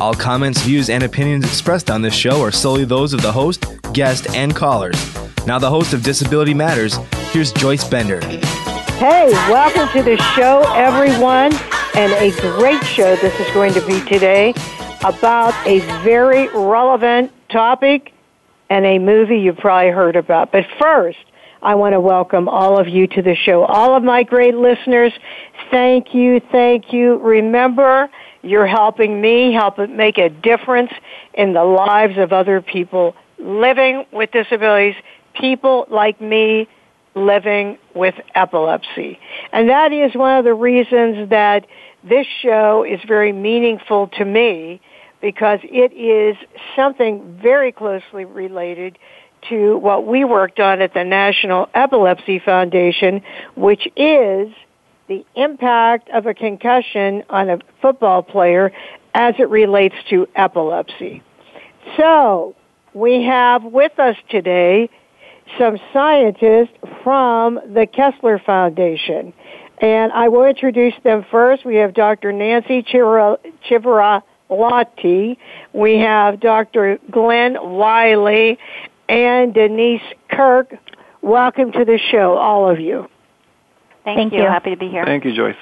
All comments, views, and opinions expressed on this show are solely those of the host, guest, and callers. Now, the host of Disability Matters, here's Joyce Bender. Hey, welcome to the show, everyone, and a great show this is going to be today about a very relevant topic and a movie you've probably heard about. But first, I want to welcome all of you to the show. All of my great listeners, thank you, thank you. Remember, you're helping me help make a difference in the lives of other people living with disabilities, people like me living with epilepsy. And that is one of the reasons that this show is very meaningful to me because it is something very closely related to what we worked on at the National Epilepsy Foundation, which is the impact of a concussion on a football player as it relates to epilepsy. So, we have with us today some scientists from the Kessler Foundation. And I will introduce them first. We have Dr. Nancy Chiaravalloti. We have Dr. Glenn Wylie, and Denise Krch. Welcome to the show, all of you. Thank, Thank you. you. Happy to be here. Thank you, Joyce.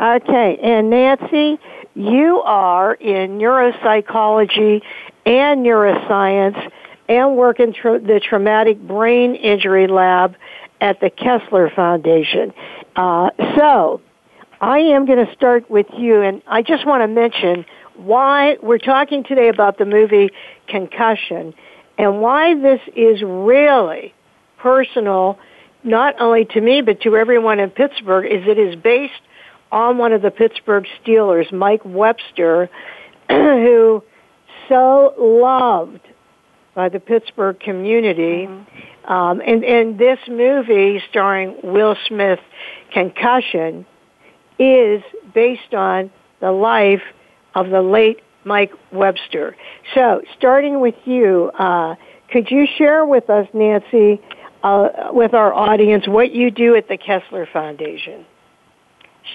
Okay, and Nancy, you are in neuropsychology and neuroscience and work in tra- the traumatic brain injury lab at the Kessler Foundation. Uh, so, I am going to start with you, and I just want to mention why we're talking today about the movie Concussion and why this is really personal, not only to me, but to everyone in Pittsburgh, is it is based on one of the Pittsburgh Steelers, Mike Webster, who so loved by the Pittsburgh community. Mm-hmm. Um, and, and this movie starring Will Smith, Concussion, is based on the life of the late Mike Webster. So, starting with you, uh, could you share with us, Nancy, uh, with our audience, what you do at the Kessler Foundation?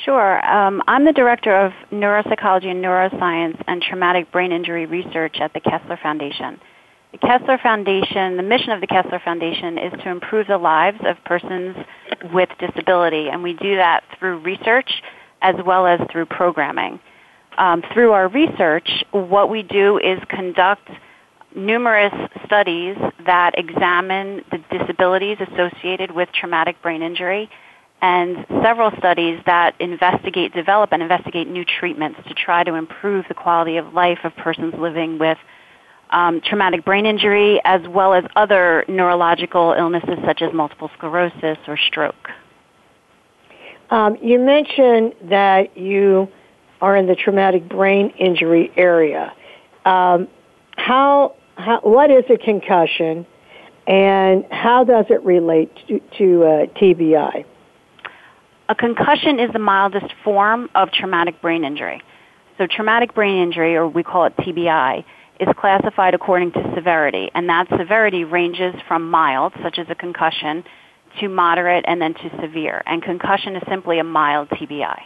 Sure. Um, I'm the director of neuropsychology and neuroscience and traumatic brain injury research at the Kessler Foundation. The Kessler Foundation, the mission of the Kessler Foundation is to improve the lives of persons with disability, and we do that through research as well as through programming um, through our research, what we do is conduct numerous studies that examine the disabilities associated with traumatic brain injury and several studies that investigate, develop, and investigate new treatments to try to improve the quality of life of persons living with um, traumatic brain injury as well as other neurological illnesses such as multiple sclerosis or stroke. Um, you mentioned that you are in the traumatic brain injury area. Um, how, how, what is a concussion, and how does it relate to, to uh, TBI? A concussion is the mildest form of traumatic brain injury. So, traumatic brain injury, or we call it TBI, is classified according to severity, and that severity ranges from mild, such as a concussion, to moderate and then to severe. And concussion is simply a mild TBI.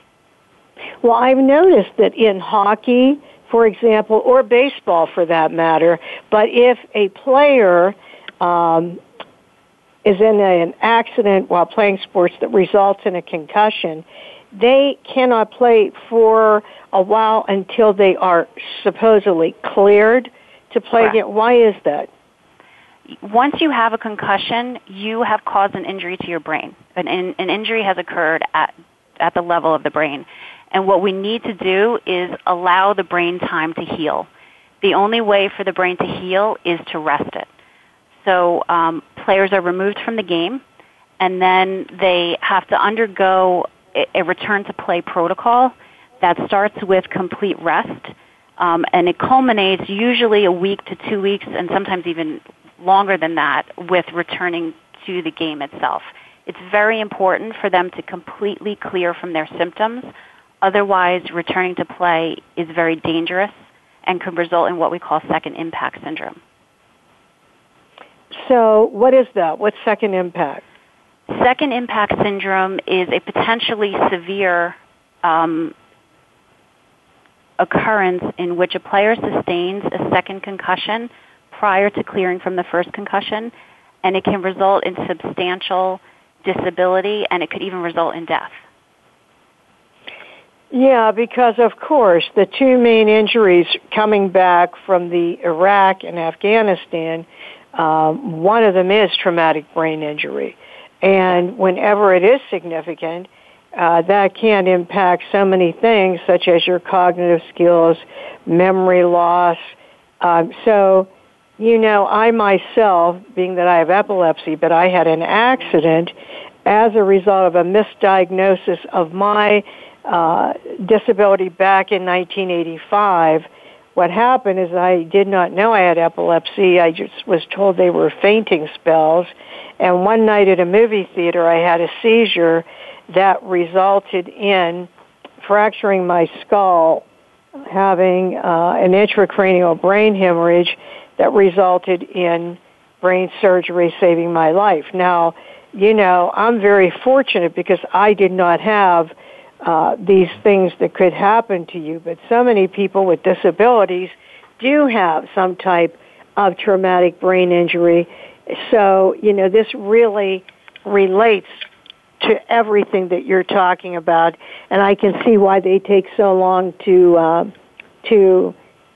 Well, I've noticed that in hockey, for example, or baseball for that matter, but if a player um, is in a, an accident while playing sports that results in a concussion, they cannot play for a while until they are supposedly cleared to play Correct. again. Why is that? Once you have a concussion, you have caused an injury to your brain. An, an injury has occurred at, at the level of the brain. And what we need to do is allow the brain time to heal. The only way for the brain to heal is to rest it. So um, players are removed from the game, and then they have to undergo a return to play protocol that starts with complete rest, um, and it culminates usually a week to two weeks, and sometimes even longer than that, with returning to the game itself. It's very important for them to completely clear from their symptoms. Otherwise, returning to play is very dangerous and could result in what we call second impact syndrome. So, what is that? What's second impact? Second impact syndrome is a potentially severe um, occurrence in which a player sustains a second concussion prior to clearing from the first concussion, and it can result in substantial disability and it could even result in death. Yeah, because of course the two main injuries coming back from the Iraq and Afghanistan, um, one of them is traumatic brain injury, and whenever it is significant, uh, that can impact so many things, such as your cognitive skills, memory loss. Um, so, you know, I myself, being that I have epilepsy, but I had an accident as a result of a misdiagnosis of my uh, disability back in 1985. What happened is I did not know I had epilepsy. I just was told they were fainting spells. And one night at a movie theater, I had a seizure that resulted in fracturing my skull, having uh, an intracranial brain hemorrhage that resulted in brain surgery saving my life. Now, you know, I'm very fortunate because I did not have uh, these things that could happen to you, but so many people with disabilities do have some type of traumatic brain injury. So, you know, this really relates to everything that you're talking about, and I can see why they take so long to uh, to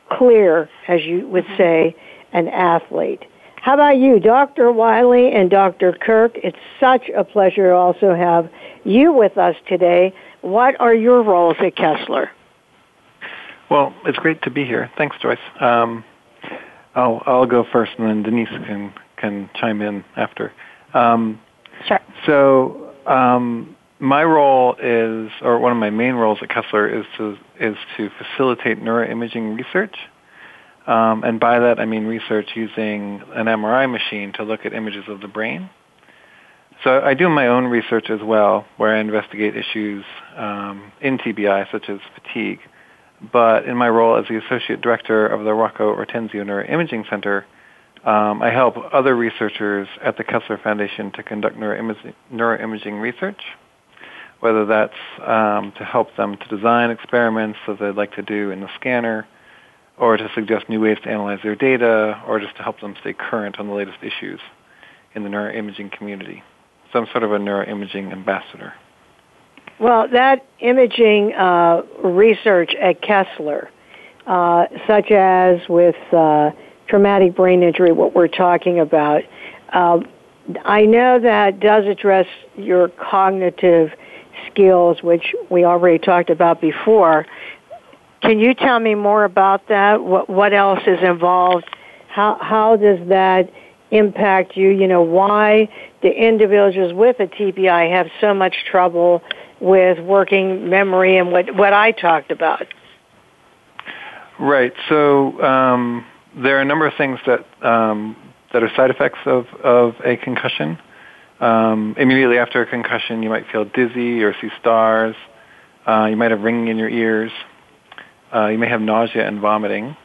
clear, as you would say, an athlete. How about you, Dr. Wylie and Dr. Krch? It's such a pleasure to also have you with us today. What are your roles at Kessler? Well, it's great to be here. Thanks, Joyce. Um, I'll I'll go first, and then Denise can can chime in after. Um, sure. So um, my role is, or one of my main roles at Kessler is to is to facilitate neuroimaging research, um, and by that I mean research using an MRI machine to look at images of the brain. So I do my own research as well, where I investigate issues um, in TBI such as fatigue. But in my role as the associate director of the Rocco Ortenzio Neuroimaging Center, um, I help other researchers at the Kessler Foundation to conduct neuroimaging, neuroimaging research, whether that's um, to help them to design experiments that they'd like to do in the scanner, or to suggest new ways to analyze their data, or just to help them stay current on the latest issues in the neuroimaging community. Some sort of a neuroimaging ambassador. Well, that imaging uh, research at Kessler, uh, such as with uh, traumatic brain injury, what we're talking about. Um, I know that does address your cognitive skills, which we already talked about before. Can you tell me more about that? What, what else is involved? How, how does that impact you? You know, why do individuals with a TBI have so much trouble with working memory and what, what I talked about? Right. So, um, there are a number of things that um, that are side effects of, of a concussion. Um, immediately after a concussion, you might feel dizzy or see stars. Uh, you might have ringing in your ears. Uh, you may have nausea and vomiting.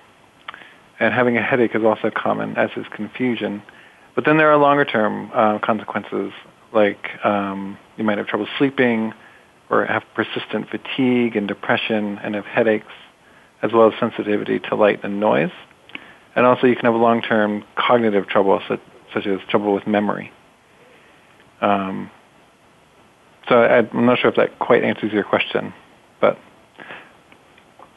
And having a headache is also common, as is confusion. But then there are longer-term uh, consequences, like um, you might have trouble sleeping, or have persistent fatigue and depression, and have headaches, as well as sensitivity to light and noise. And also you can have long-term cognitive trouble, such, such as trouble with memory. Um, so I'm not sure if that quite answers your question, but.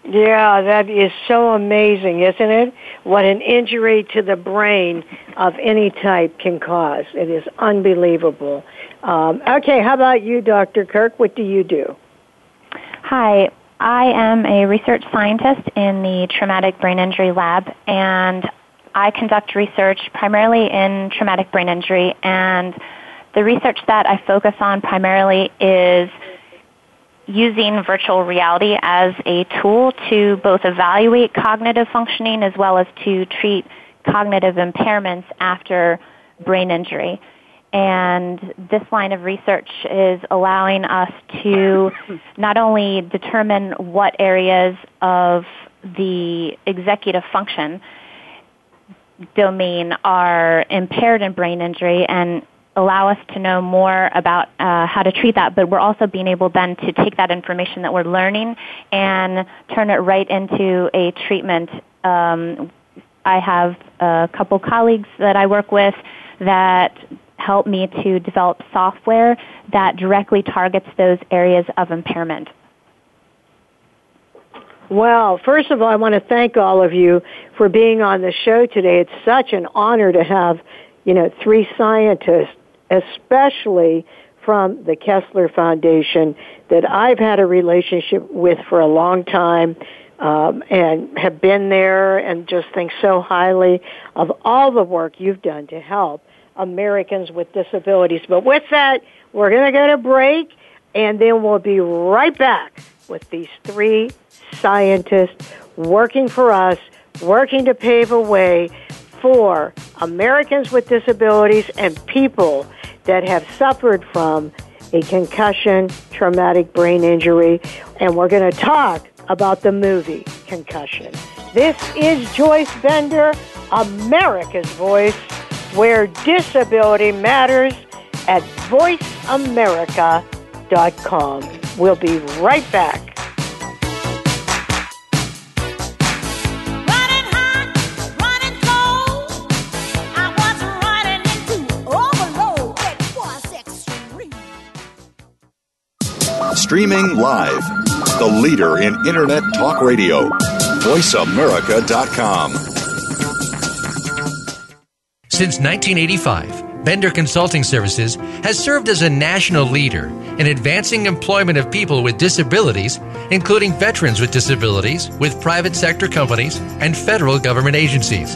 Yeah, that is so amazing, isn't it? What an injury to the brain of any type can cause. It is unbelievable. Um, okay, how about you, Dr. Krch? What do you do? Hi, I am a research scientist in the Traumatic Brain Injury Lab, and I conduct research primarily in traumatic brain injury and the the research that I focus on primarily is using virtual reality as a tool to both evaluate cognitive functioning as well as to treat cognitive impairments after brain injury. And this line of research is allowing us to not only determine what areas of the executive function domain are impaired in brain injury and allow us to know more about uh, how to treat that, but we're also being able then to take that information that we're learning and turn it right into a treatment. Um, I have a couple colleagues that I work with that help me to develop software that directly targets those areas of impairment. Well, first of all, I want to thank all of you for being on the show today. It's such an honor to have, you know, three scientists, especially from the Kessler Foundation that I've had a relationship with for a long time um, and have been there and just think so highly of all the work you've done to help Americans with disabilities. But with that, we're going to go to break and then we'll be right back with these three scientists working for us, working to pave a way for Americans with disabilities and people that have suffered from a concussion, traumatic brain injury, and we're going to talk about the movie Concussion. This is Joyce Bender, America's Voice, where disability matters at voiceamerica.com. We'll be right back. Streaming live. The leader in Internet talk radio. VoiceAmerica.com. Since 1985, Bender Consulting Services has served as a national leader in advancing employment of people with disabilities, including veterans with disabilities, with private sector companies and federal government agencies.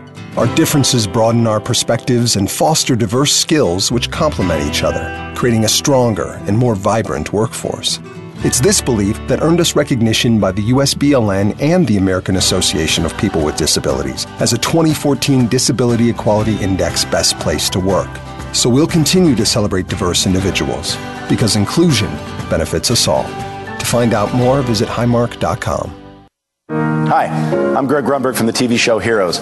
Our differences broaden our perspectives and foster diverse skills which complement each other, creating a stronger and more vibrant workforce. It's this belief that earned us recognition by the USBLN and the American Association of People with Disabilities as a 2014 Disability Equality Index Best Place to Work. So we'll continue to celebrate diverse individuals because inclusion benefits us all. To find out more, visit highmark.com. Hi, I'm Greg Grunberg from the TV show Heroes.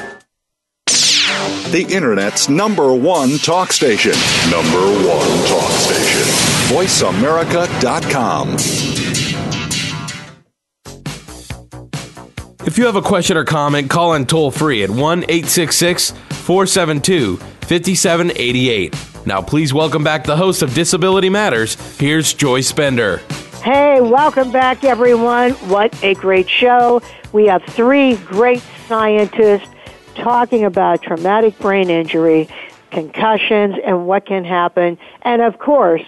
the Internet's number one talk station. Number one talk station. VoiceAmerica.com. If you have a question or comment, call in toll free at 1 866 472 5788. Now, please welcome back the host of Disability Matters. Here's Joyce Bender. Hey, welcome back, everyone. What a great show. We have three great scientists talking about traumatic brain injury, concussions, and what can happen. And of course,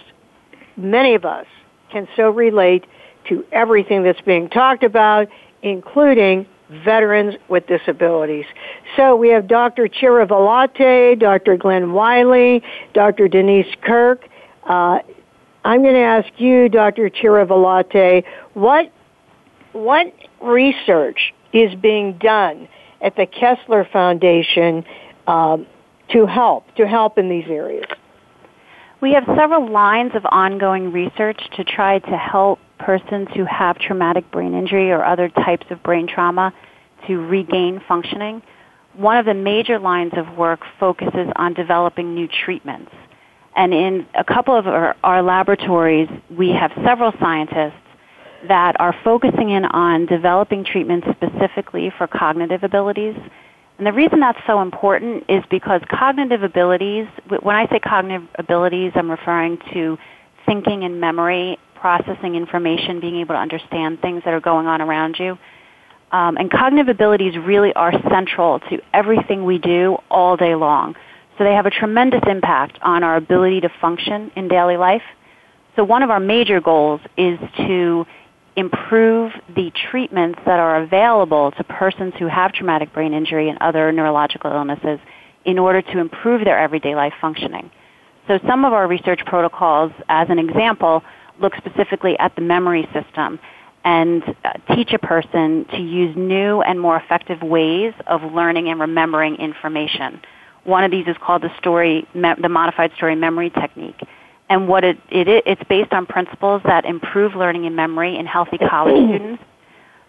many of us can so relate to everything that's being talked about, including veterans with disabilities. So we have Dr. Chiaravalloti, Dr. Glenn Wylie, Dr. Denise Krch. Uh, I'm going to ask you, Dr. Chiaravalloti, what, what research is being done at the Kessler Foundation um, to help, to help in these areas? We have several lines of ongoing research to try to help persons who have traumatic brain injury or other types of brain trauma to regain functioning, one of the major lines of work focuses on developing new treatments. And in a couple of our, our, laboratories, we have several scientists that are focusing in on developing treatments specifically for cognitive abilities. And the reason that's so important is because cognitive abilities, when I say cognitive abilities, I'm referring to thinking and memory, processing information, being able to understand things that are going on around you. Um, and cognitive abilities really are central to everything we do all day long. So they have a tremendous impact on our ability to function in daily life. So one of our major goals is to improve the treatments that are available to persons who have traumatic brain injury and other neurological illnesses in order to improve their everyday life functioning. So some of our research protocols, as an example, look specifically at the memory system and uh, teach a person to use new and more effective ways of learning and remembering information. One of these is called the story, the modified story memory technique. And what it, it it's based on principles that improve learning and memory in healthy college students.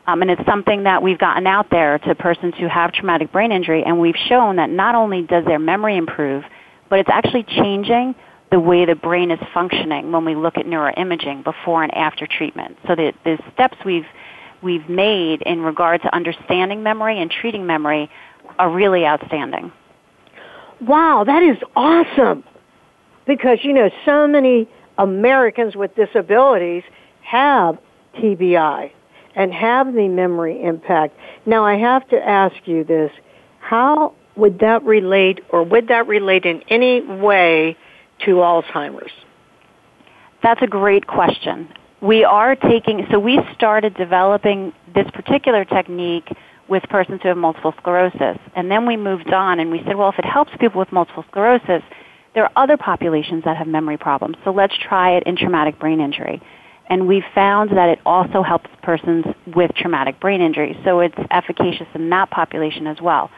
Um, and it's something that we've gotten out there to persons who have traumatic brain injury, and we've shown that not only does their memory improve, but it's actually changing the way the brain is functioning when we look at neuroimaging before and after treatment. So the, the steps we've we've made in regard to understanding memory and treating memory are really outstanding. Wow, that is awesome. Because you know, so many Americans with disabilities have TBI and have the memory impact. Now I have to ask you this. How would that relate or would that relate in any way to Alzheimer's? That's a great question. We are taking, so we started developing this particular technique with persons who have multiple sclerosis. And then we moved on and we said, well, if it helps people with multiple sclerosis, there are other populations that have memory problems. So let's try it in traumatic brain injury. And we've found that it also helps persons with traumatic brain injury. So it's efficacious in that population as well.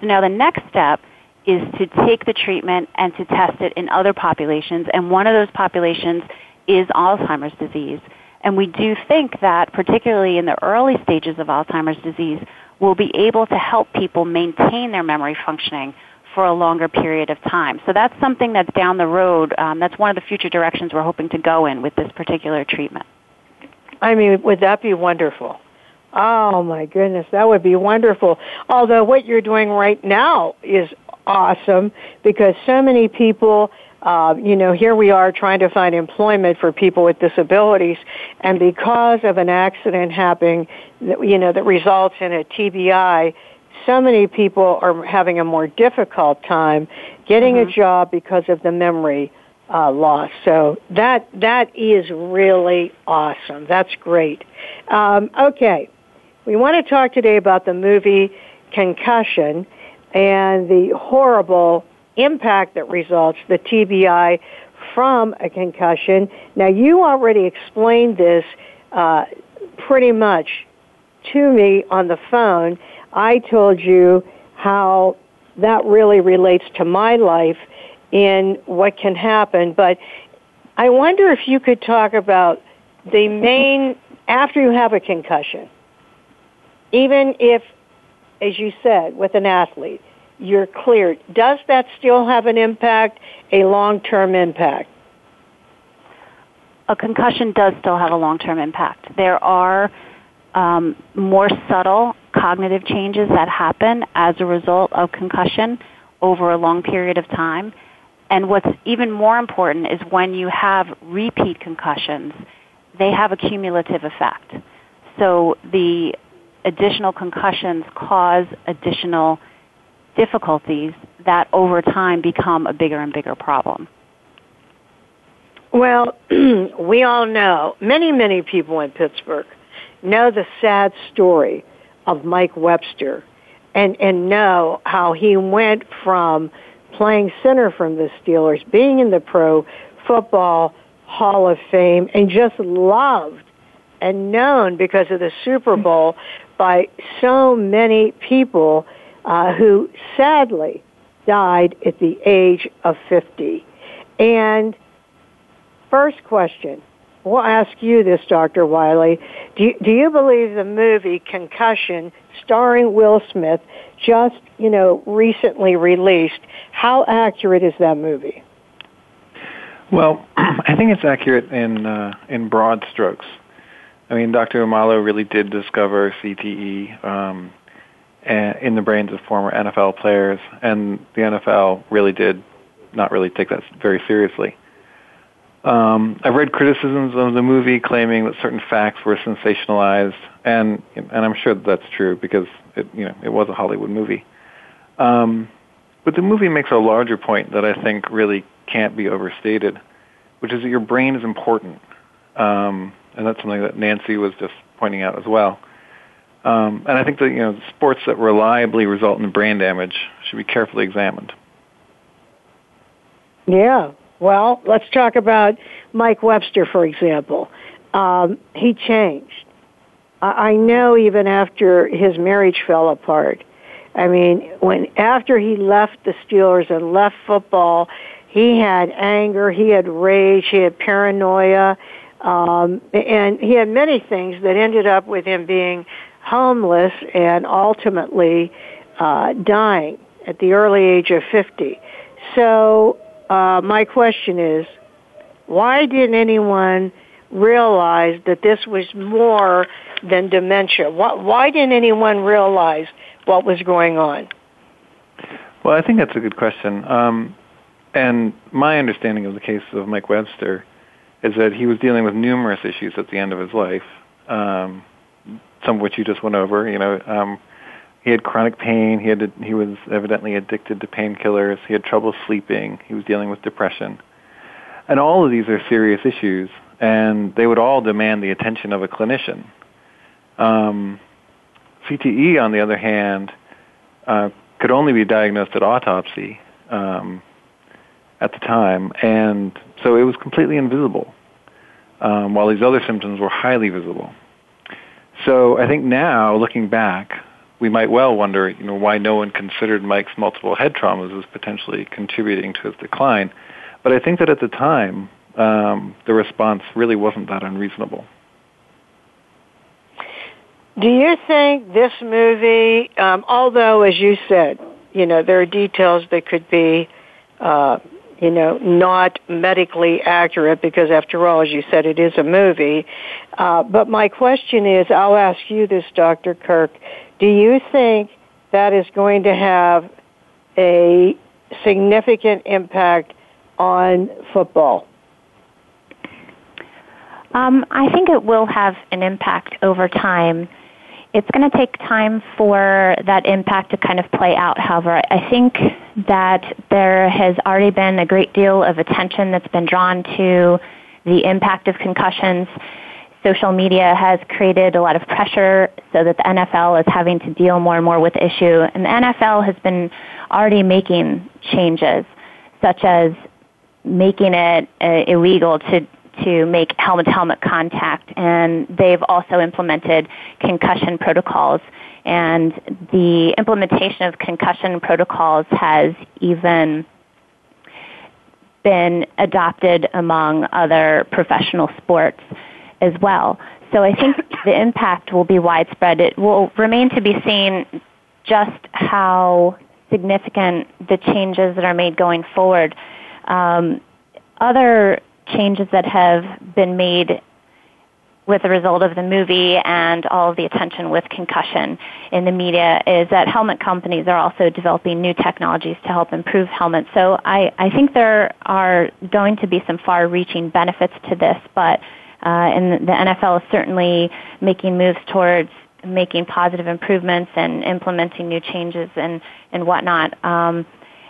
So now the next step is to take the treatment and to test it in other populations, and one of those populations is Alzheimer's disease. And we do think that, particularly in the early stages of Alzheimer's disease, we'll be able to help people maintain their memory functioning for a longer period of time. So that's something that's down the road. Um, that's one of the future directions we're hoping to go in with this particular treatment. I mean, would that be wonderful? Oh my goodness, that would be wonderful. Although what you're doing right now is awesome because so many people uh, you know, here we are trying to find employment for people with disabilities, and because of an accident happening, you know, that results in a TBI, so many people are having a more difficult time getting mm-hmm. a job because of the memory uh, loss. So that that is really awesome. That's great. Um, okay, we want to talk today about the movie Concussion and the horrible impact that results, the TBI, from a concussion. Now, you already explained this uh, pretty much to me on the phone. I told you how that really relates to my life in what can happen, but I wonder if you could talk about the main, after you have a concussion, even if as you said, with an athlete, you're cleared. Does that still have an impact, a long-term impact? A concussion does still have a long-term impact. There are um, more subtle cognitive changes that happen as a result of concussion over a long period of time. And what's even more important is when you have repeat concussions, they have a cumulative effect. So the additional concussions cause additional difficulties that over time become a bigger and bigger problem? Well, we all know, many, many people in Pittsburgh know the sad story of Mike Webster and, and know how he went from playing center from the Steelers, being in the Pro Football Hall of Fame, and just loved and known because of the Super Bowl by so many people uh, who sadly died at the age of 50. And first question, we'll ask you this, Dr. Wylie. Do you, do you believe the movie Concussion, starring Will Smith, just you know recently released? How accurate is that movie? Well, I think it's accurate in uh, in broad strokes. I mean, Dr. Omalu really did discover CTE um, in the brains of former NFL players, and the NFL really did not really take that very seriously. Um, I've read criticisms of the movie claiming that certain facts were sensationalized, and and I'm sure that that's true because it you know it was a Hollywood movie. Um, but the movie makes a larger point that I think really can't be overstated, which is that your brain is important, um, and that's something that Nancy was just pointing out as well. Um, and I think that you know sports that reliably result in brain damage should be carefully examined. Yeah, well, let's talk about Mike Webster, for example. Um, he changed. I, I know even after his marriage fell apart. I mean, when after he left the Steelers and left football, he had anger, he had rage, he had paranoia, um, and he had many things that ended up with him being homeless and ultimately uh, dying at the early age of 50. So uh, my question is, why didn't anyone realize that this was more than dementia? Why, why didn't anyone realize what was going on? Well, I think that's a good question. Um, and my understanding of the case of Mike Webster is that he was dealing with numerous issues at the end of his life, um, some of which you just went over. You know, um, he had chronic pain. He had he was evidently addicted to painkillers. He had trouble sleeping. He was dealing with depression, and all of these are serious issues, and they would all demand the attention of a clinician. Um, CTE, on the other hand, uh, could only be diagnosed at autopsy um, at the time, and so it was completely invisible, um, while these other symptoms were highly visible. So I think now, looking back, we might well wonder, you know, why no one considered Mike's multiple head traumas as potentially contributing to his decline. But I think that at the time, um, the response really wasn't that unreasonable. Do you think this movie, um, although as you said, you know, there are details that could be, uh, you know, not medically accurate because after all, as you said, it is a movie. Uh, but my question is, I'll ask you this, Dr. Krch. Do you think that is going to have a significant impact on football? Um, I think it will have an impact over time. It's going to take time for that impact to kind of play out. However, I think that there has already been a great deal of attention that's been drawn to the impact of concussions social media has created a lot of pressure so that the NFL is having to deal more and more with issue. And the NFL has been already making changes, such as making it uh, illegal to to make helmet helmet contact. And they've also implemented concussion protocols. And the implementation of concussion protocols has even been adopted among other professional sports as well. So I think the impact will be widespread. It will remain to be seen just how significant the changes that are made going forward. Um, other changes that have been made with the result of the movie and all of the attention with concussion in the media is that helmet companies are also developing new technologies to help improve helmets. So I, I think there are going to be some far reaching benefits to this, but uh, and the NFL is certainly making moves towards making positive improvements and implementing new changes and, and whatnot. Um,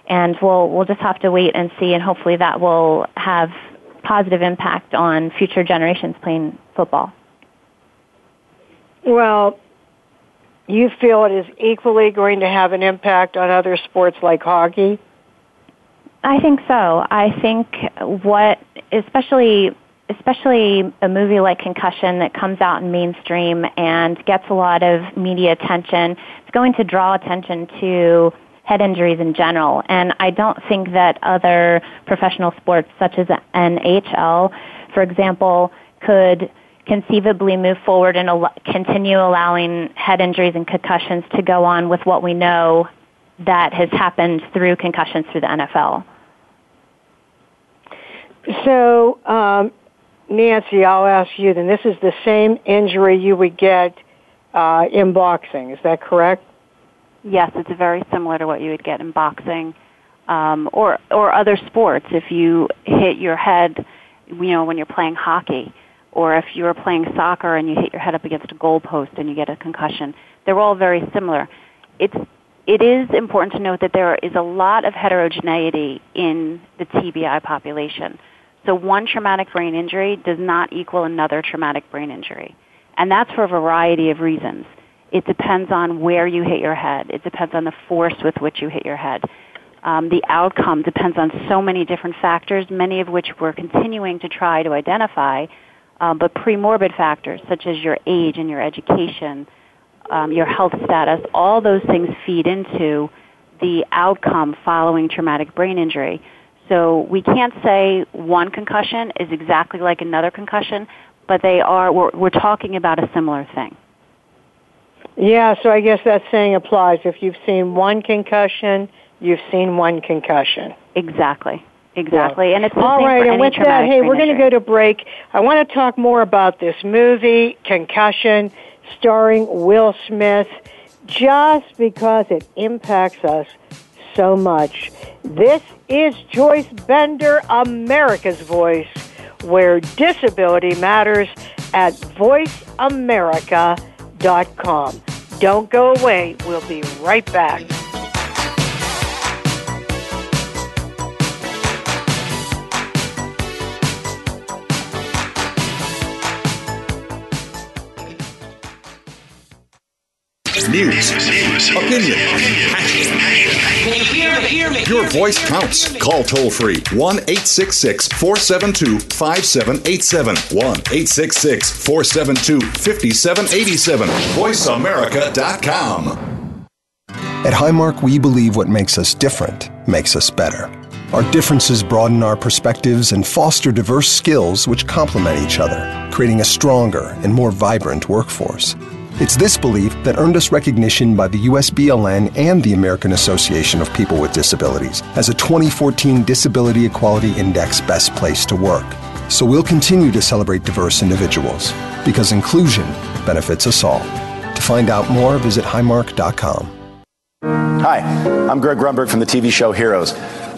and we'll, we'll just have to wait and see, and hopefully that will have positive impact on future generations playing football. Well, you feel it is equally going to have an impact on other sports like hockey? I think so. I think what, especially especially a movie like Concussion that comes out in mainstream and gets a lot of media attention, it's going to draw attention to head injuries in general. And I don't think that other professional sports such as NHL, for example, could conceivably move forward and al- continue allowing head injuries and concussions to go on with what we know that has happened through concussions through the NFL. So, um, Nancy, I'll ask you then. This is the same injury you would get uh, in boxing. Is that correct? Yes, it's very similar to what you would get in boxing um, or or other sports. If you hit your head, you know, when you're playing hockey, or if you're playing soccer and you hit your head up against a goalpost and you get a concussion, they're all very similar. It's it is important to note that there is a lot of heterogeneity in the TBI population. So one traumatic brain injury does not equal another traumatic brain injury. And that's for a variety of reasons. It depends on where you hit your head. It depends on the force with which you hit your head. Um, the outcome depends on so many different factors, many of which we're continuing to try to identify, um, but premorbid factors such as your age and your education, um, your health status, all those things feed into the outcome following traumatic brain injury. So we can't say one concussion is exactly like another concussion, but they are, we're, we're talking about a similar thing. Yeah, so I guess that saying applies. If you've seen one concussion, you've seen one concussion. Exactly. Exactly, yeah. and it's all right. and with that, hey, we're going to go to break. I want to talk more about this movie, Concussion, starring Will Smith, just because it impacts us so much. This is Joyce Bender, America's Voice, where disability matters at voiceamerica.com. Don't go away. We'll be right back. News, opinion, your voice counts. Call toll free 1 866 472 5787. 1 866 472 5787. VoiceAmerica.com. At Highmark, we believe what makes us different makes us better. Our differences broaden our perspectives and foster diverse skills which complement each other, creating a stronger and more vibrant workforce. It's this belief that earned us recognition by the USBLN and the American Association of People with Disabilities as a 2014 Disability Equality Index Best Place to Work. So we'll continue to celebrate diverse individuals because inclusion benefits us all. To find out more, visit highmark.com. Hi, I'm Greg Grunberg from the TV show Heroes.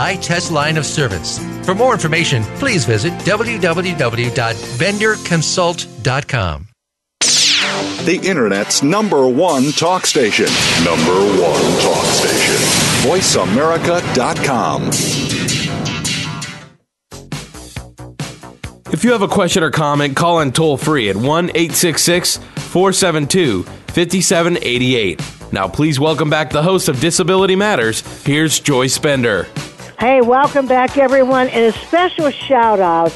high test line of service. For more information, please visit www.benderconsult.com. The Internet's number one talk station. Number one talk station. VoiceAmerica.com. If you have a question or comment, call in toll free at 1 866 472 5788. Now, please welcome back the host of Disability Matters. Here's Joyce Bender. Hey, welcome back, everyone, and a special shout out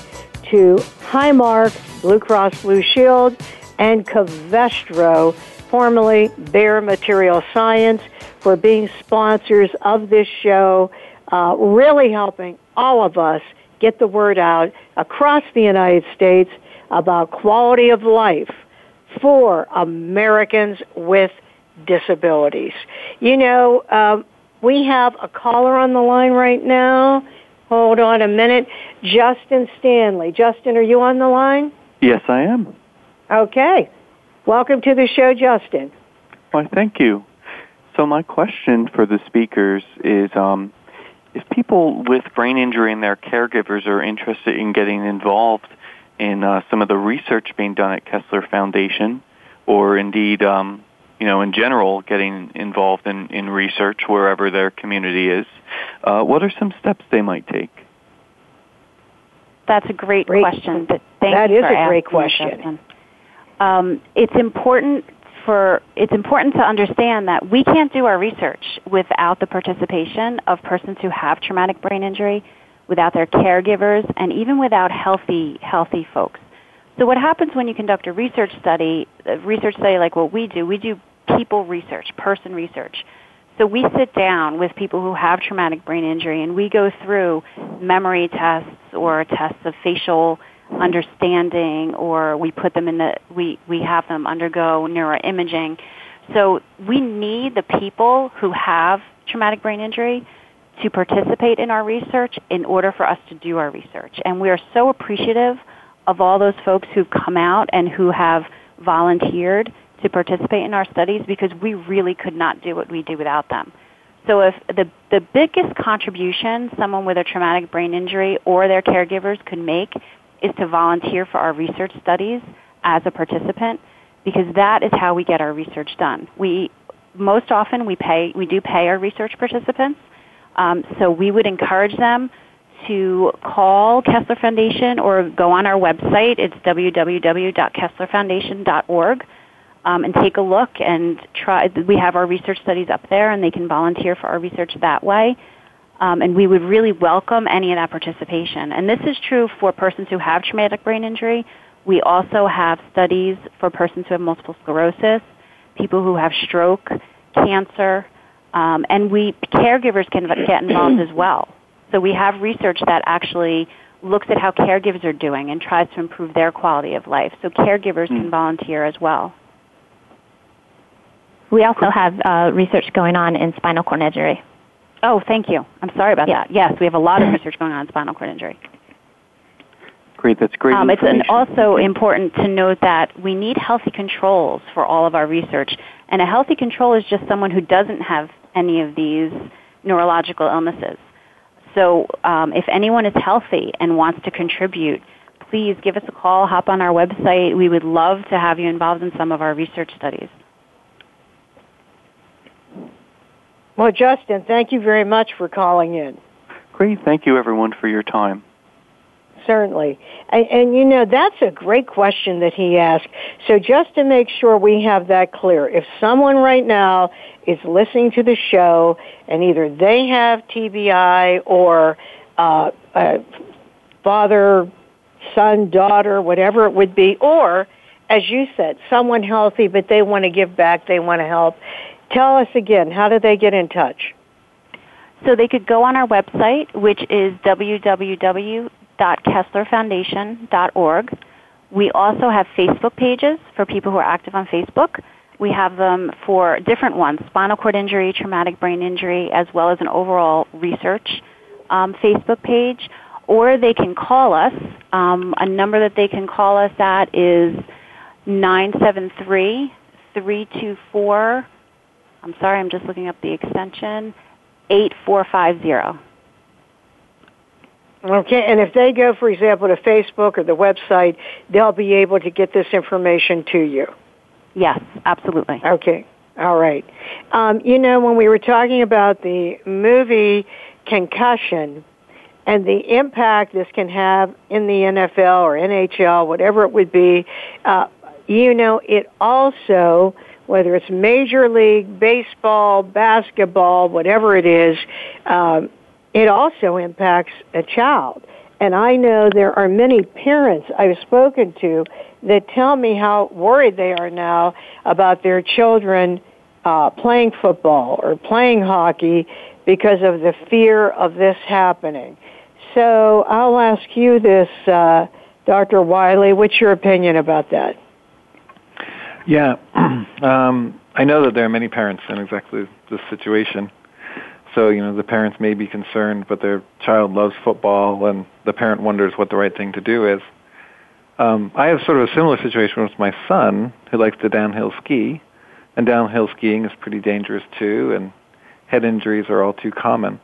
to Highmark, Blue Cross Blue Shield, and Covestro, formerly Bayer Material Science, for being sponsors of this show, uh, really helping all of us get the word out across the United States about quality of life for Americans with disabilities. You know, um, we have a caller on the line right now. Hold on a minute. Justin Stanley. Justin, are you on the line? Yes, I am. Okay. Welcome to the show, Justin. Why, thank you. So my question for the speakers is, um, if people with brain injury and their caregivers are interested in getting involved in uh, some of the research being done at Kessler Foundation, or indeed, um, you know, in general, getting involved in, in research wherever their community is, uh, what are some steps they might take? That's a great, great question. Thank that you is for a great question. question. Um, it's important for it's important to understand that we can't do our research without the participation of persons who have traumatic brain injury, without their caregivers, and even without healthy healthy folks. So what happens when you conduct a research study, a research study like what we do, we do people research, person research. So we sit down with people who have traumatic brain injury and we go through memory tests or tests of facial understanding or we put them in the we we have them undergo neuroimaging so we need the people who have traumatic brain injury to participate in our research in order for us to do our research and we are so appreciative of all those folks who've come out and who have volunteered to participate in our studies because we really could not do what we do without them so if the the biggest contribution someone with a traumatic brain injury or their caregivers could make is to volunteer for our research studies as a participant because that is how we get our research done. We most often we pay we do pay our research participants, um, so we would encourage them to call Kessler Foundation or go on our website. It's www.kesslerfoundation.org. Um, and take a look and try. We have our research studies up there, and they can volunteer for our research that way. Um, and we would really welcome any of that participation. And this is true for persons who have traumatic brain injury. We also have studies for persons who have multiple sclerosis, people who have stroke, cancer, um, and we caregivers can get involved as well. So we have research that actually looks at how caregivers are doing and tries to improve their quality of life. So caregivers can volunteer as well. We also have uh, research going on in spinal cord injury. Oh, thank you. I'm sorry about that. Yes, we have a lot of research going on in spinal cord injury. Great, that's great Um, it's an, also important to note that we need healthy controls for all of our research. And a healthy control is just someone who doesn't have any of these neurological illnesses. So um, if anyone is healthy and wants to contribute, please give us a call, hop on our website. We would love to have you involved in some of our research studies. Well, Justin, thank you very much for calling in. Great, thank you everyone for your time. Certainly. And, and, you know, that's a great question that he asked. So just to make sure we have that clear, if someone right now is listening to the show and either they have TBI or uh, uh, father, son, daughter, whatever it would be, or, as you said, someone healthy but they want to give back, they want to help, tell us again, how do they get in touch? So they could go on our website, which is www.kesslerfoundation.org. We also have Facebook pages for people who are active on Facebook. We have them for different ones, spinal cord injury, traumatic brain injury, as well as an overall research um, Facebook page. Or they can call us. Um, a number that they can call us at is 973 324 I'm sorry, I'm just looking up the extension. 8450. Okay, and if they go, for example, to Facebook or the website, they'll be able to get this information to you. Yes, absolutely. Okay, all right. Um, you know, when we were talking about the movie Concussion and the impact this can have in the NFL or NHL, whatever it would be, uh, you know, it also whether it's Major League Baseball, basketball, whatever it is, um, it also impacts a child. And I know there are many parents I've spoken to that tell me how worried they are now about their children uh, playing football or playing hockey because of the fear of this happening. So I'll ask you this, uh, Dr. Wylie. What's your opinion about that? Yeah, um, I know that there are many parents in exactly this situation. So, you know, the parents may be concerned, but their child loves football, and the parent wonders what the right thing to do is. um, I have sort of a similar situation with my son who likes to downhill ski, and downhill skiing is pretty dangerous too, and head injuries are all too common.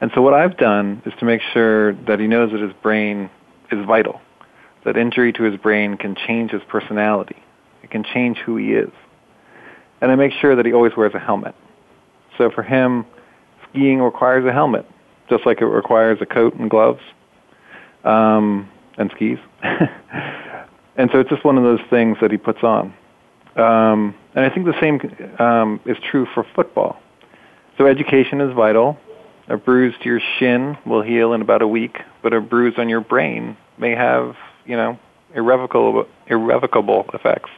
And so what I've done is to make sure that he knows that his brain is vital, that injury to his brain can change his personality, it can change who he is. And I make sure that he always wears a helmet. So for him, skiing requires a helmet, just like it requires a coat and gloves um, and skis. and so it's just one of those things that he puts on. Um, and I think the same um, is true for football. So education is vital. A bruise to your shin will heal in about a week, but a bruise on your brain may have, you know, irrevocable irrevocable effects.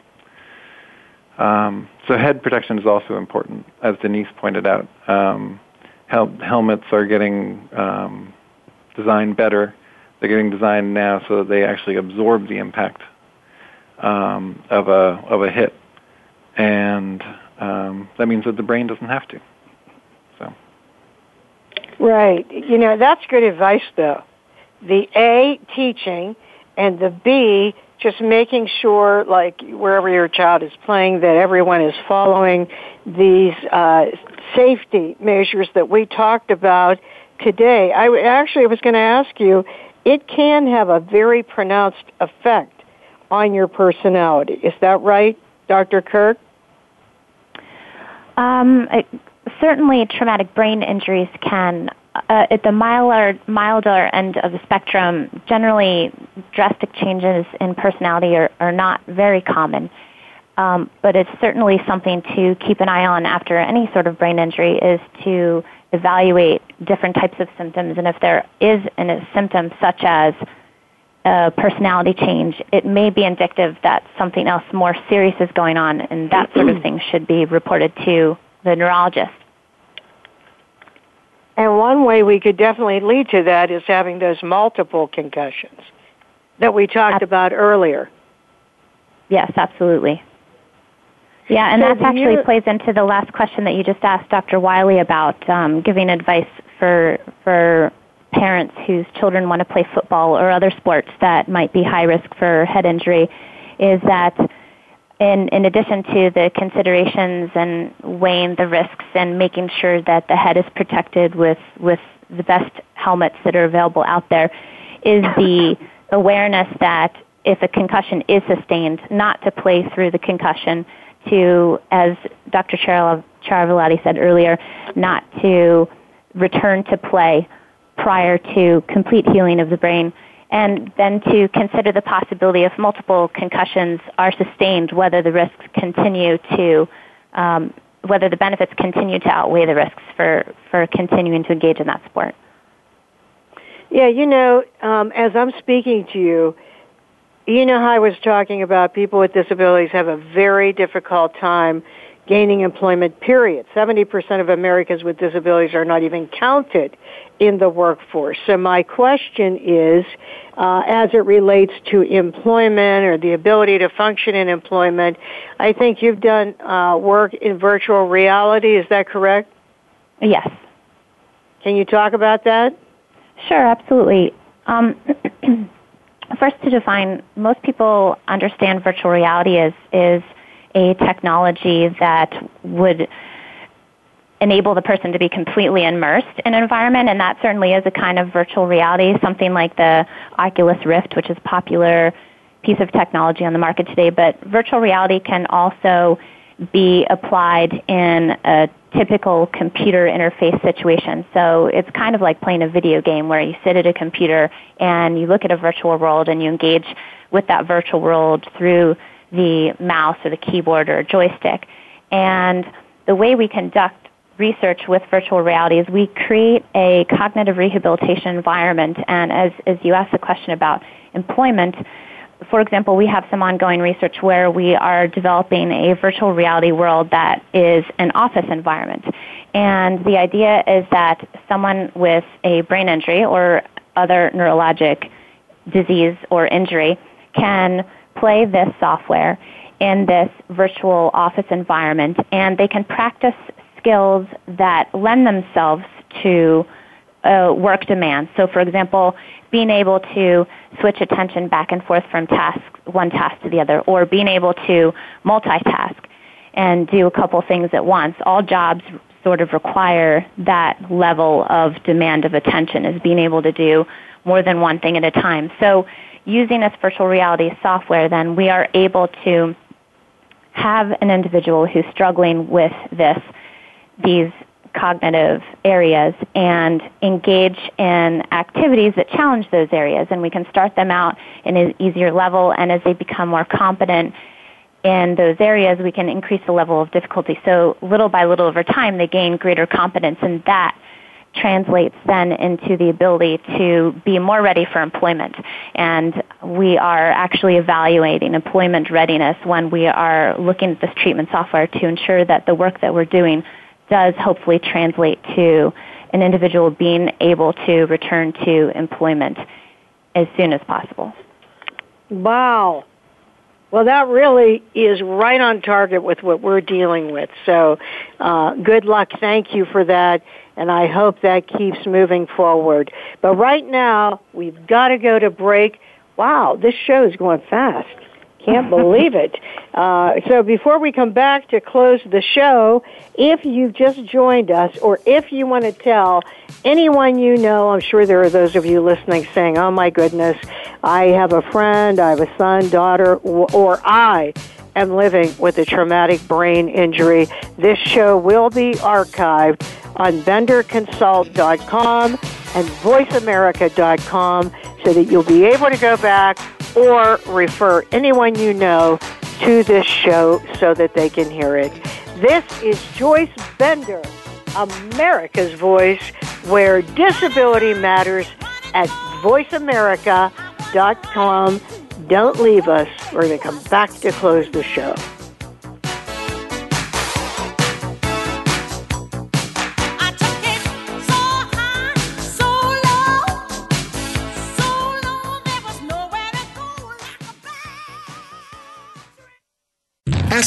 Um, so head protection is also important, as Denise pointed out. Um, hel- helmets are getting um, designed better. They're getting designed now so that they actually absorb the impact um, of a of a hit, and um, that means that the brain doesn't have to. So. Right. You know that's good advice, though. The A teaching, and the B just making sure, like wherever your child is playing, that everyone is following these uh, safety measures that we talked about today. I actually was going to ask you, it can have a very pronounced effect on your personality. Is that right, Dr. Krch? Um, it, certainly, traumatic brain injuries can uh, at the milder, milder end of the spectrum, generally drastic changes in personality are, are not very common. Um, but it's certainly something to keep an eye on after any sort of brain injury is to evaluate different types of symptoms. And if there is a symptom such as a personality change, it may be indicative that something else more serious is going on, and that sort of thing should be reported to the neurologist. And one way we could definitely lead to that is having those multiple concussions that we talked about earlier. Yes, absolutely. Yeah, and So that actually you- plays into the last question that you just asked Dr. Wylie about um, giving advice for for parents whose children want to play football or other sports that might be high risk for head injury. Is that in in addition to the considerations and weighing the risks and making sure that the head is protected with with the best helmets that are available out there, is the awareness that if a concussion is sustained, not to play through the concussion, to, as Dr. Char- Chiaravalloti said earlier, not to return to play prior to complete healing of the brain, and then to consider the possibility if multiple concussions are sustained, whether the risks continue to, um, whether the benefits continue to outweigh the risks for, for continuing to engage in that sport. Yeah, you know, um, as I'm speaking to you, you know how I was talking about people with disabilities have a very difficult time gaining employment, period. 70% of Americans with disabilities are not even counted in the workforce. So my question is, uh, as it relates to employment or the ability to function in employment, I think you've done uh, work in virtual reality. Is that correct? Yes. Can you talk about that? Sure, absolutely. Um, first, to define, most people understand virtual reality as is a technology that would enable the person to be completely immersed in an environment, and that certainly is a kind of virtual reality, something like the Oculus Rift, which is a popular piece of technology on the market today. But virtual reality can also be applied in a typical computer interface situation. So it's kind of like playing a video game where you sit at a computer and you look at a virtual world and you engage with that virtual world through the mouse or the keyboard or a joystick. And the way we conduct research with virtual reality is we create a cognitive rehabilitation environment. And as, as you asked the question about employment, for example, we have some ongoing research where we are developing a virtual reality world that is an office environment. And the idea is that someone with a brain injury or other neurologic disease or injury can play this software in this virtual office environment and they can practice skills that lend themselves to uh, work demands. So, for example, being able to switch attention back and forth from task one task to the other, or being able to multitask and do a couple things at once. All jobs sort of require that level of demand of attention, is being able to do more than one thing at a time. So, using this virtual reality software, then we are able to have an individual who's struggling with this, these cognitive areas and engage in activities that challenge those areas. And we can start them out in an easier level, and as they become more competent in those areas, we can increase the level of difficulty. So little by little over time, they gain greater competence, in that translates then into the ability to be more ready for employment. And we are actually evaluating employment readiness when we are looking at this treatment software to ensure that the work that we're doing does hopefully translate to an individual being able to return to employment as soon as possible. Wow. Well, that really is right on target with what we're dealing with. So, uh, good luck. Thank you for that. And I hope that keeps moving forward. But right now, we've got to go to break. Wow, this show is going fast. Can't believe it. Uh, so before we come back to close the show, if you've just joined us or if you want to tell anyone you know, I'm sure there are those of you listening saying, oh my goodness, I have a friend, I have a son, daughter, or I am living with a traumatic brain injury. This show will be archived on benderconsult.com and voiceamerica.com so that you'll be able to go back or refer anyone you know to this show so that they can hear it. This is Joyce Bender, America's Voice, where disability matters at voiceamerica.com. Don't leave us. We're going to come back to close the show.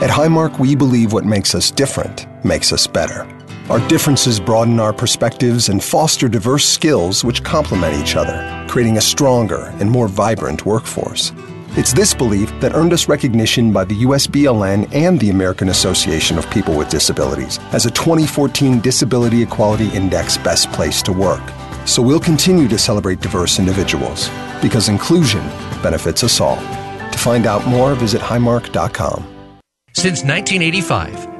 At Highmark, we believe what makes us different makes us better. Our differences broaden our perspectives and foster diverse skills which complement each other, creating a stronger and more vibrant workforce. It's this belief that earned us recognition by the USBLN and the American Association of People with Disabilities as a 2014 Disability Equality Index Best Place to Work. So we'll continue to celebrate diverse individuals because inclusion benefits us all. To find out more, visit highmark.com. Since 1985,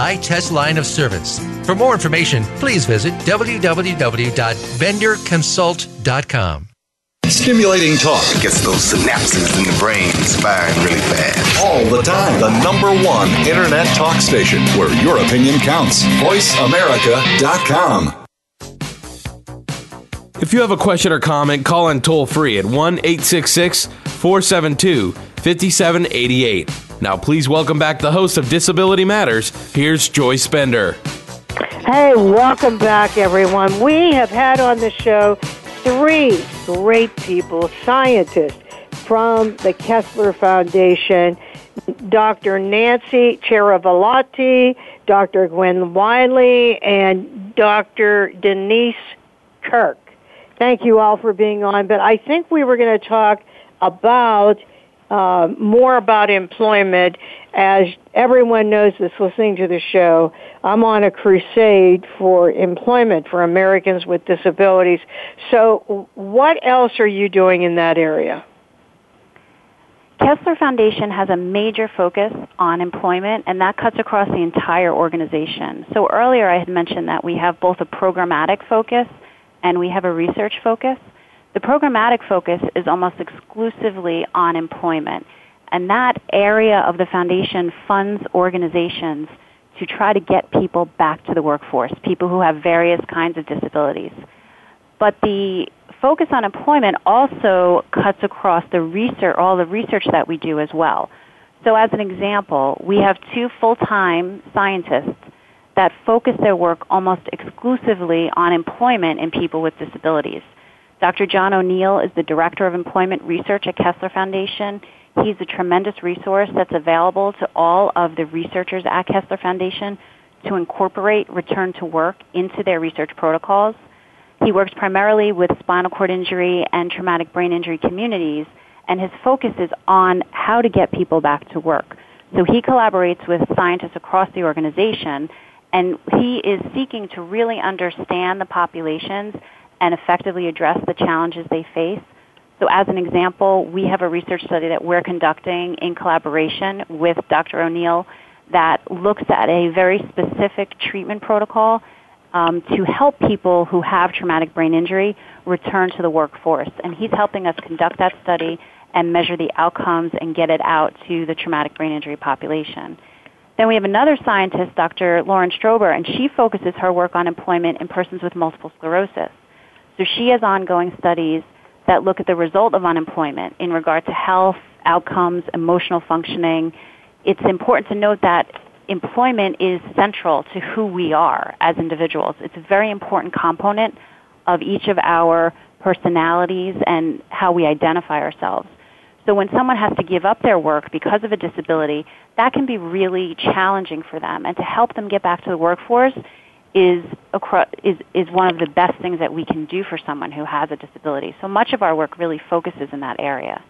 high test line of service. For more information, please visit www.benderconsult.com. Stimulating talk. Gets those synapses in the brain firing really fast. All the time. The number one internet talk station where your opinion counts. VoiceAmerica.com. If you have a question or comment, call in toll free at 1 866 472 5788. Now, please welcome back the host of Disability Matters. Here's Joyce Bender. Hey, welcome back, everyone. We have had on the show three great people, scientists from the Kessler Foundation. Dr. Nancy Chiaravalloti, Dr. Glenn Wylie, and Dr. Denise Krch. Thank you all for being on, but I think we were going to talk about uh, more about employment. As everyone knows that's listening to the show, I'm on a crusade for employment for Americans with disabilities. So, what else are you doing in that area? Kessler Foundation has a major focus on employment, and that cuts across the entire organization. So earlier I had mentioned that we have both a programmatic focus and we have a research focus. The programmatic focus is almost exclusively on employment, and that area of the foundation funds organizations to try to get people back to the workforce, people who have various kinds of disabilities. But the focus on employment also cuts across the research, all the research that we do as well. So as an example, we have two full-time scientists that focus their work almost exclusively on employment in people with disabilities. Dr. John O'Neill is the Director of Employment Research at Kessler Foundation. He's a tremendous resource that's available to all of the researchers at Kessler Foundation to incorporate return to work into their research protocols. He works primarily with spinal cord injury and traumatic brain injury communities, and his focus is on how to get people back to work. So he collaborates with scientists across the organization, and he is seeking to really understand the populations and effectively address the challenges they face. So as an example, we have a research study that we're conducting in collaboration with Dr. O'Neill that looks at a very specific treatment protocol um, to help people who have traumatic brain injury return to the workforce. And he's helping us conduct that study and measure the outcomes and get it out to the traumatic brain injury population. Then we have another scientist, Dr. Lauren Strober, and she focuses her work on employment in persons with multiple sclerosis. So she has ongoing studies that look at the result of unemployment in regard to health, outcomes, emotional functioning. It's important to note that employment is central to who we are as individuals. It's a very important component of each of our personalities and how we identify ourselves. So when someone has to give up their work because of a disability, that can be really challenging for them. And to help them get back to the workforce, is, is, is one of the best things that we can do for someone who has a disability. So much of our work really focuses in that area.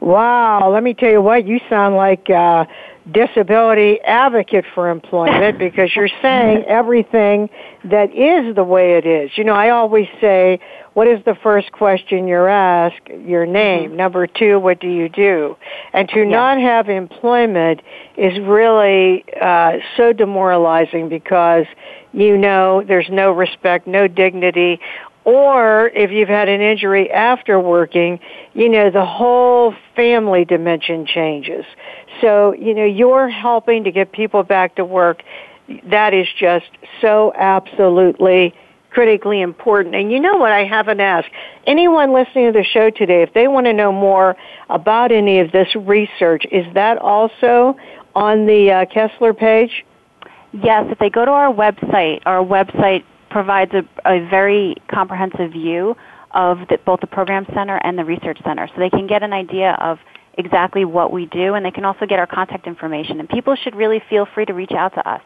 Wow, let me tell you what, you sound like a disability advocate for employment because you're saying everything that is the way it is. You know, I always say, what is the first question you're asked? Your name. Mm-hmm. Number two, what do you do? And to yeah. not have employment is really uh, so demoralizing because you know there's no respect, no dignity. Or if you've had an injury after working, you know, the whole family dimension changes. So, you know, you're helping to get people back to work. That is just so absolutely critically important. And you know what I haven't asked? Anyone listening to the show today, if they want to know more about any of this research, is that also on the uh, Kessler page? Yes, if they go to our website, our website provides a, a very comprehensive view of the, both the program center and the research center. So they can get an idea of exactly what we do and they can also get our contact information. And people should really feel free to reach out to us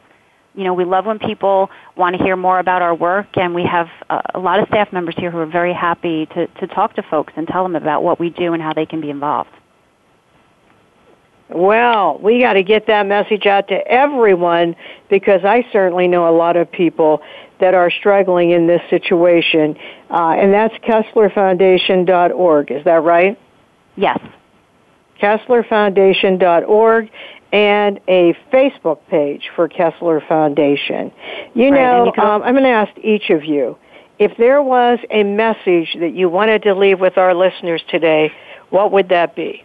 you know, we love when people want to hear more about our work, and we have a, a lot of staff members here who are very happy to, to talk to folks and tell them about what we do and how they can be involved. Well, we got to get that message out to everyone because I certainly know a lot of people that are struggling in this situation. Uh, and that's KesslerFoundation.org, is that right? Yes. KesslerFoundation.org and a Facebook page for Kessler Foundation. You right, know, you um, I'm going to ask each of you if there was a message that you wanted to leave with our listeners today, what would that be?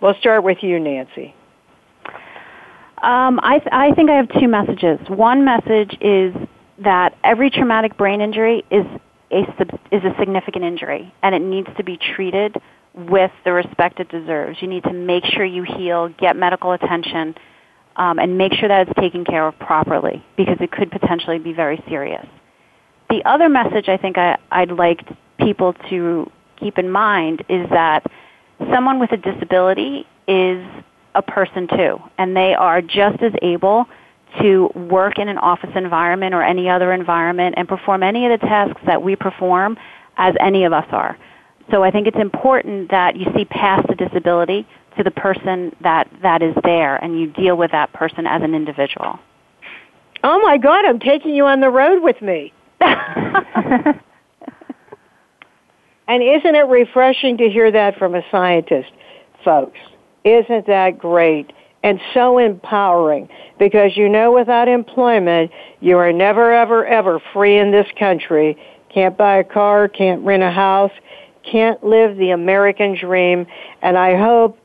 We'll start with you, Nancy. Um, I, th- I think I have two messages. One message is that every traumatic brain injury is a, is a significant injury, and it needs to be treated with the respect it deserves. You need to make sure you heal, get medical attention, um, and make sure that it's taken care of properly because it could potentially be very serious. The other message I think I, I'd like people to keep in mind is that someone with a disability is a person too, and they are just as able to work in an office environment or any other environment and perform any of the tasks that we perform as any of us are. So I think it's important that you see past the disability to the person that, that is there and you deal with that person as an individual. Oh my God, I'm taking you on the road with me. and isn't it refreshing to hear that from a scientist, folks? Isn't that great? And so empowering because you know without employment, you are never, ever, ever free in this country. Can't buy a car, can't rent a house, can't live the American dream. And I hope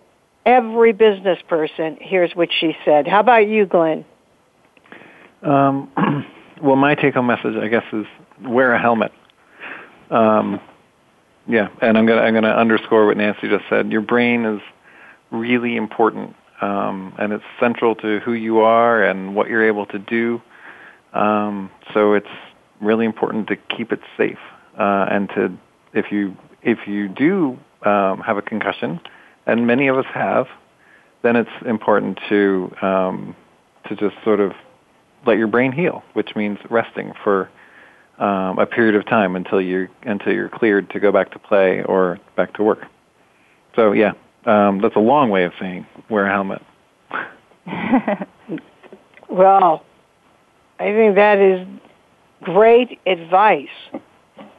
every business person hears what she said. How about you, Glenn? Um, well, my take-home message, I guess, is wear a helmet. Um, yeah, and I'm gonna I'm gonna underscore what Nancy just said. Your brain is really important, um, and it's central to who you are and what you're able to do. Um, so it's really important to keep it safe, uh, and to if you if you do um, have a concussion, and many of us have, then it's important to um, to just sort of let your brain heal, which means resting for um, a period of time until you until you're cleared to go back to play or back to work. So yeah, um, that's a long way of saying wear a helmet. well, I think that is great advice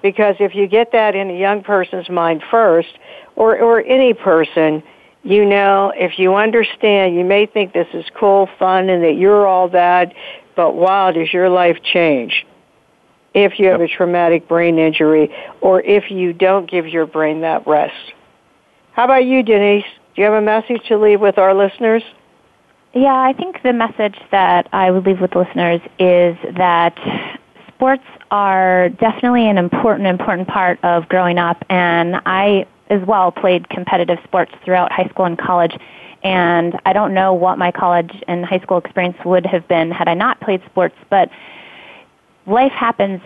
because if you get that in a young person's mind first, or or any person, you know, if you understand, you may think this is cool, fun, and that you're all that, but wow, does your life change if you have a traumatic brain injury or if you don't give your brain that rest? How about you, Denise? Do you have a message to leave with our listeners? Yeah, I think the message that I would leave with listeners is that sports are definitely an important, important part of growing up, and I as well played competitive sports throughout high school and college. And I don't know what my college and high school experience would have been had I not played sports, but life happens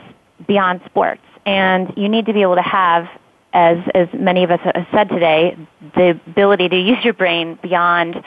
beyond sports. And you need to be able to have, as, as many of us have said today, the ability to use your brain beyond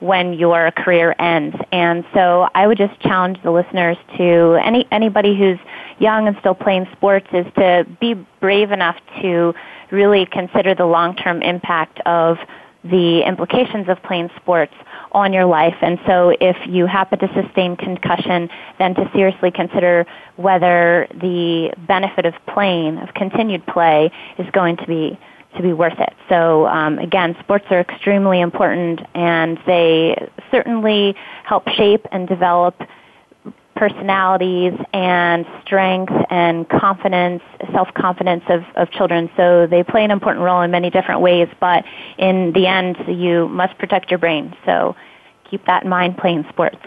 when your career ends. And so I would just challenge the listeners to any anybody who's young and still playing sports is to be brave enough to really consider the long-term impact of the implications of playing sports on your life. And so if you happen to sustain concussion, then to seriously consider whether the benefit of playing, of continued play, is going to be to be worth it. So um, again, sports are extremely important, and they certainly help shape and develop personalities and strength and confidence, self-confidence of, of children. So they play an important role in many different ways, but in the end, you must protect your brain. So keep that in mind playing sports.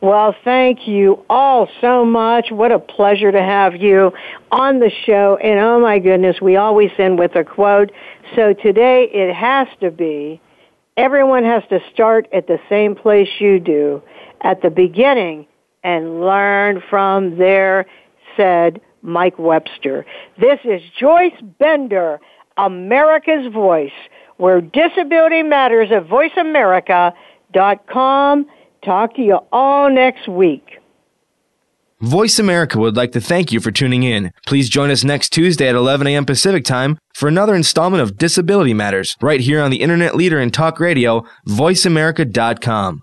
Well, thank you all so much. What a pleasure to have you on the show. And oh my goodness, we always end with a quote. So today it has to be everyone has to start at the same place you do, at the beginning, and learn from there, said Mike Webster. This is Joyce Bender, America's Voice, where disability matters at voiceamerica.com. Talk to you all next week. Voice America would like to thank you for tuning in. Please join us next Tuesday at 11 a.m. Pacific Time for another installment of Disability Matters, right here on the internet leader in talk radio, voiceamerica.com.